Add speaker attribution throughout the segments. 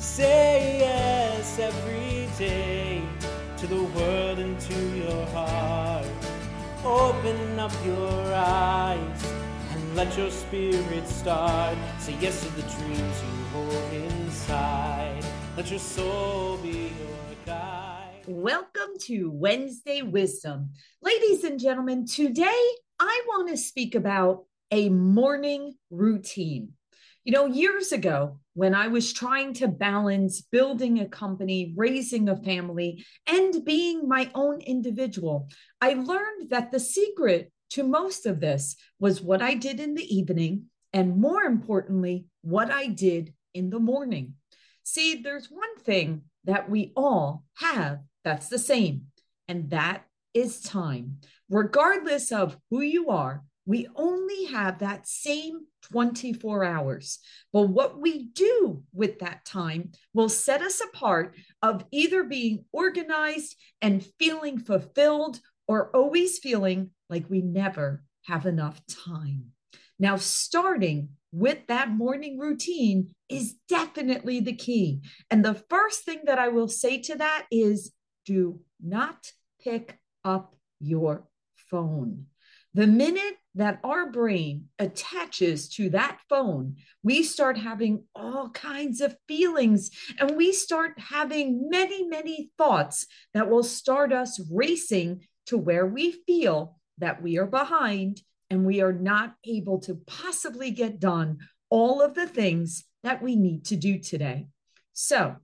Speaker 1: Say yes every day to the world and to your heart. Open up your eyes and let your spirit start. Say yes to the dreams you hold inside. Let your soul be your guide.
Speaker 2: Welcome to Wednesday Wisdom. Ladies and gentlemen, today I want to speak about a morning routine. You know, years ago, when I was trying to balance building a company, raising a family, and being my own individual, I learned that the secret to most of this was what I did in the evening, and more importantly, what I did in the morning. See, there's one thing that we all have that's the same, and that is time. Regardless of who you are, we only have that same 24 hours. But what we do with that time will set us apart of either being organized and feeling fulfilled or always feeling like we never have enough time. Now, starting with that morning routine is definitely the key. And the first thing that I will say to that is do not pick up your phone. The minute that our brain attaches to that phone, we start having all kinds of feelings and we start having many, many thoughts that will start us racing to where we feel that we are behind and we are not able to possibly get done all of the things that we need to do today. So,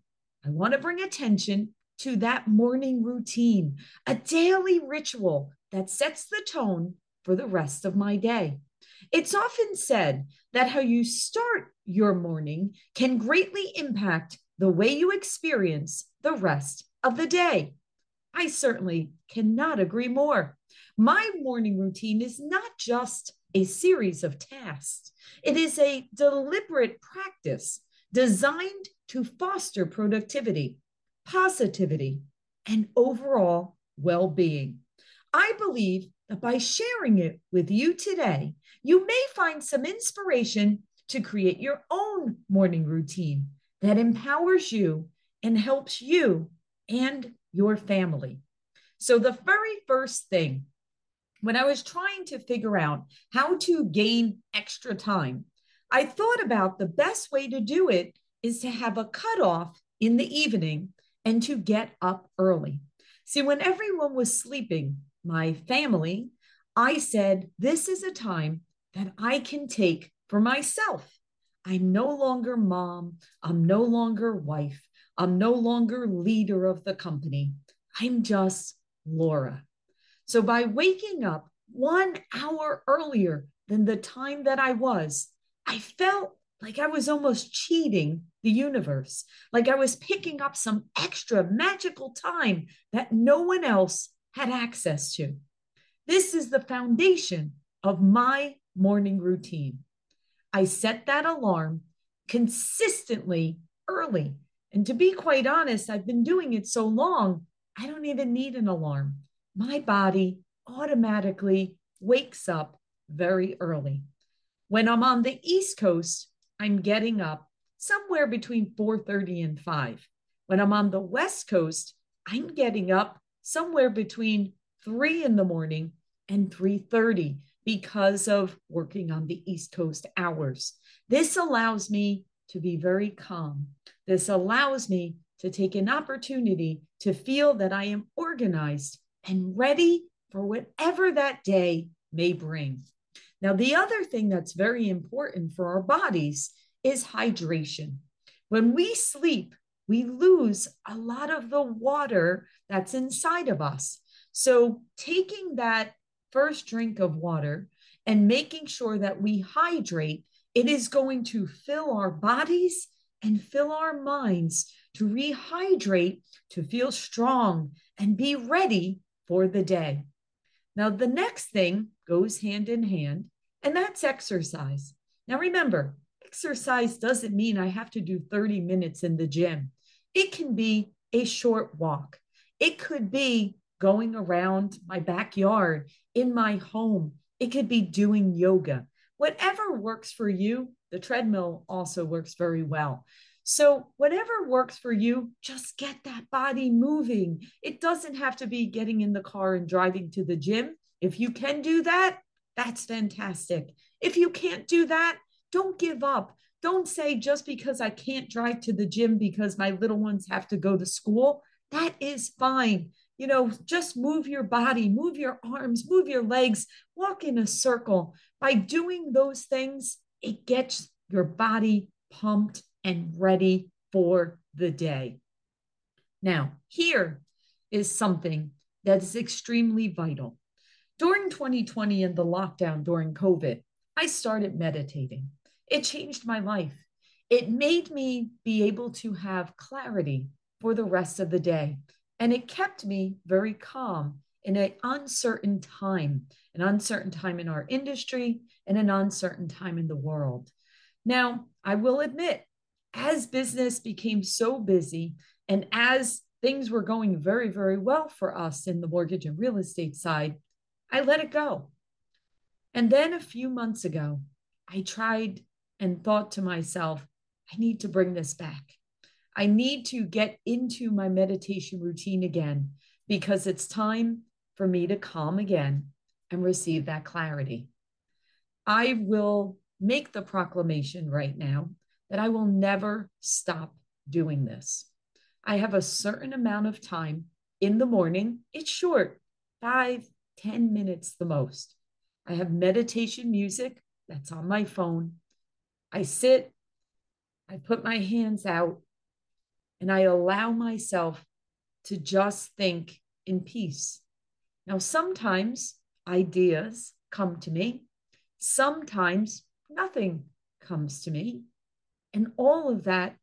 Speaker 2: I want to bring attention to that morning routine, a daily ritual that sets the tone for the rest of my day. It's often said that how you start your morning can greatly impact the way you experience the rest of the day. I certainly cannot agree more. My morning routine is not just a series of tasks, it is a deliberate practice designed to foster productivity, positivity, and overall well being. I believe that by sharing it with you today, you may find some inspiration to create your own morning routine that empowers you and helps you and your family. So, the very first thing, when I was trying to figure out how to gain extra time, I thought about the best way to do it is to have a cutoff in the evening and to get up early. See, when everyone was sleeping, my family, I said, This is a time that I can take for myself. I'm no longer mom. I'm no longer wife. I'm no longer leader of the company. I'm just Laura. So by waking up one hour earlier than the time that I was, I felt like I was almost cheating the universe, like I was picking up some extra magical time that no one else had access to. This is the foundation of my morning routine. I set that alarm consistently early. And to be quite honest, I've been doing it so long, I don't even need an alarm. My body automatically wakes up very early. When I'm on the East Coast, I'm getting up somewhere between 4:30 and 5. When I'm on the West Coast, I'm getting up somewhere between 3 in the morning and 3:30 because of working on the East Coast hours. This allows me to be very calm. This allows me to take an opportunity to feel that I am organized and ready for whatever that day may bring. Now, the other thing that's very important for our bodies is hydration. When we sleep, we lose a lot of the water that's inside of us. So, taking that first drink of water and making sure that we hydrate, it is going to fill our bodies and fill our minds to rehydrate, to feel strong and be ready for the day. Now, the next thing goes hand in hand, and that's exercise. Now, remember, exercise doesn't mean I have to do 30 minutes in the gym, it can be a short walk, it could be going around my backyard, in my home. It could be doing yoga. Whatever works for you, the treadmill also works very well. So, whatever works for you, just get that body moving. It doesn't have to be getting in the car and driving to the gym. If you can do that, that's fantastic. If you can't do that, don't give up. Don't say just because I can't drive to the gym because my little ones have to go to school. That is fine. You know, just move your body, move your arms, move your legs, walk in a circle. By doing those things, it gets your body pumped and ready for the day. Now, here is something that is extremely vital. During 2020 and the lockdown during COVID, I started meditating. It changed my life. It made me be able to have clarity for the rest of the day. And it kept me very calm in an uncertain time, an uncertain time in our industry, and an uncertain time in the world. Now, I will admit, as business became so busy and as things were going very, very well for us in the mortgage and real estate side, I let it go. And then a few months ago, I tried and thought to myself, I need to bring this back. I need to get into my meditation routine again because it's time for me to calm again and receive that clarity. I will make the proclamation right now that I will never stop doing this. I have a certain amount of time in the morning. It's short, five, ten minutes the most. I have meditation music that's on my phone. I sit, I put my hands out, and I allow myself to just think in peace. Now, sometimes ideas come to me, sometimes nothing comes to me. And all of that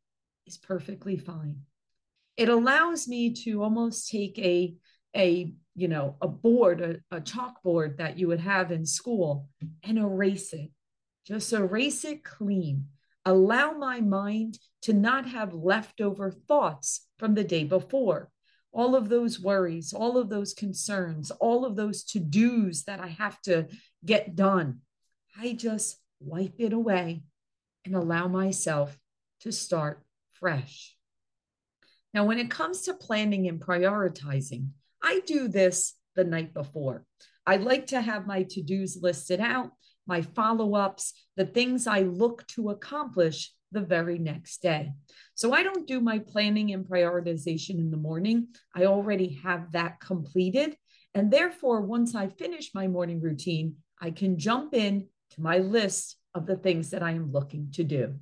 Speaker 2: is perfectly fine. It allows me to almost take a, a you know, a board, a, a chalkboard that you would have in school and erase it. Just erase it clean. Allow my mind to not have leftover thoughts from the day before. All of those worries, all of those concerns, all of those to dos that I have to get done. I just wipe it away and allow myself to start fresh. Now, when it comes to planning and prioritizing, I do this the night before. I like to have my to dos listed out, my follow ups, the things I look to accomplish the very next day. So I don't do my planning and prioritization in the morning. I already have that completed. And therefore, once I finish my morning routine, I can jump in to my list of the things that I am looking to do.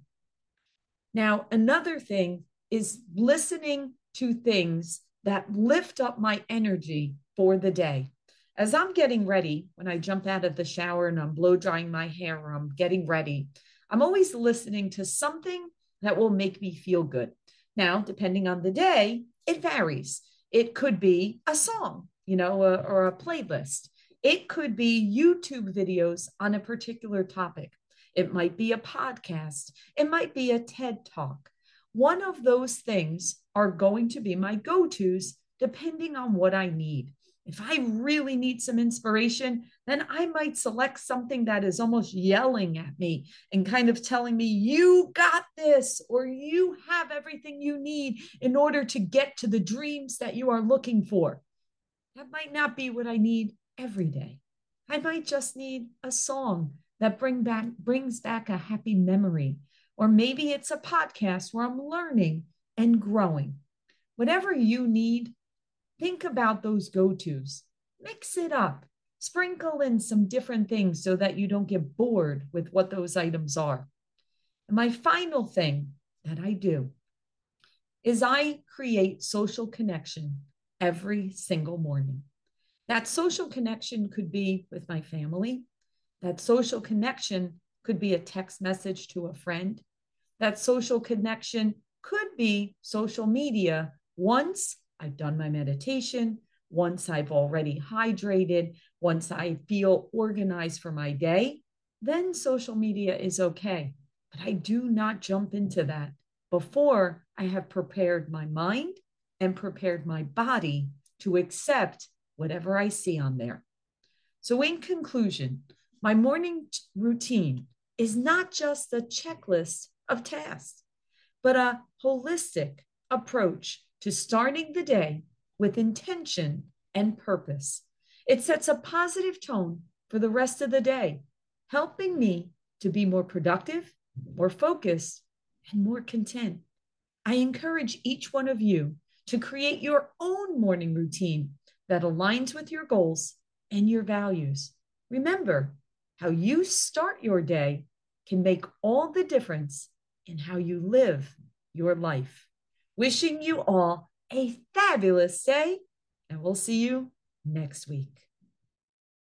Speaker 2: Now, another thing is listening to things that lift up my energy for the day. As I'm getting ready, when I jump out of the shower and I'm blow drying my hair or I'm getting ready, I'm always listening to something that will make me feel good. Now, depending on the day, it varies. It could be a song, you know, a, or a playlist. It could be YouTube videos on a particular topic. It might be a podcast. It might be a TED talk. One of those things are going to be my go tos depending on what I need. If I really need some inspiration, then I might select something that is almost yelling at me and kind of telling me, you got this, or you have everything you need in order to get to the dreams that you are looking for. That might not be what I need every day. I might just need a song that bring back brings back a happy memory or maybe it's a podcast where I'm learning and growing. Whatever you need, think about those go-tos. Mix it up. Sprinkle in some different things so that you don't get bored with what those items are. And my final thing that I do is I create social connection every single morning. That social connection could be with my family. That social connection could be a text message to a friend. That social connection could be social media once I've done my meditation, once I've already hydrated, once I feel organized for my day, then social media is okay. But I do not jump into that before I have prepared my mind and prepared my body to accept whatever I see on there. So, in conclusion, my morning routine is not just a checklist of tasks, but a holistic approach to starting the day with intention and purpose. It sets a positive tone for the rest of the day, helping me to be more productive, more focused, and more content. I encourage each one of you to create your own morning routine that aligns with your goals and your values. Remember, how you start your day can make all the difference in how you live your life. Wishing you all a fabulous day, and we'll see you next week.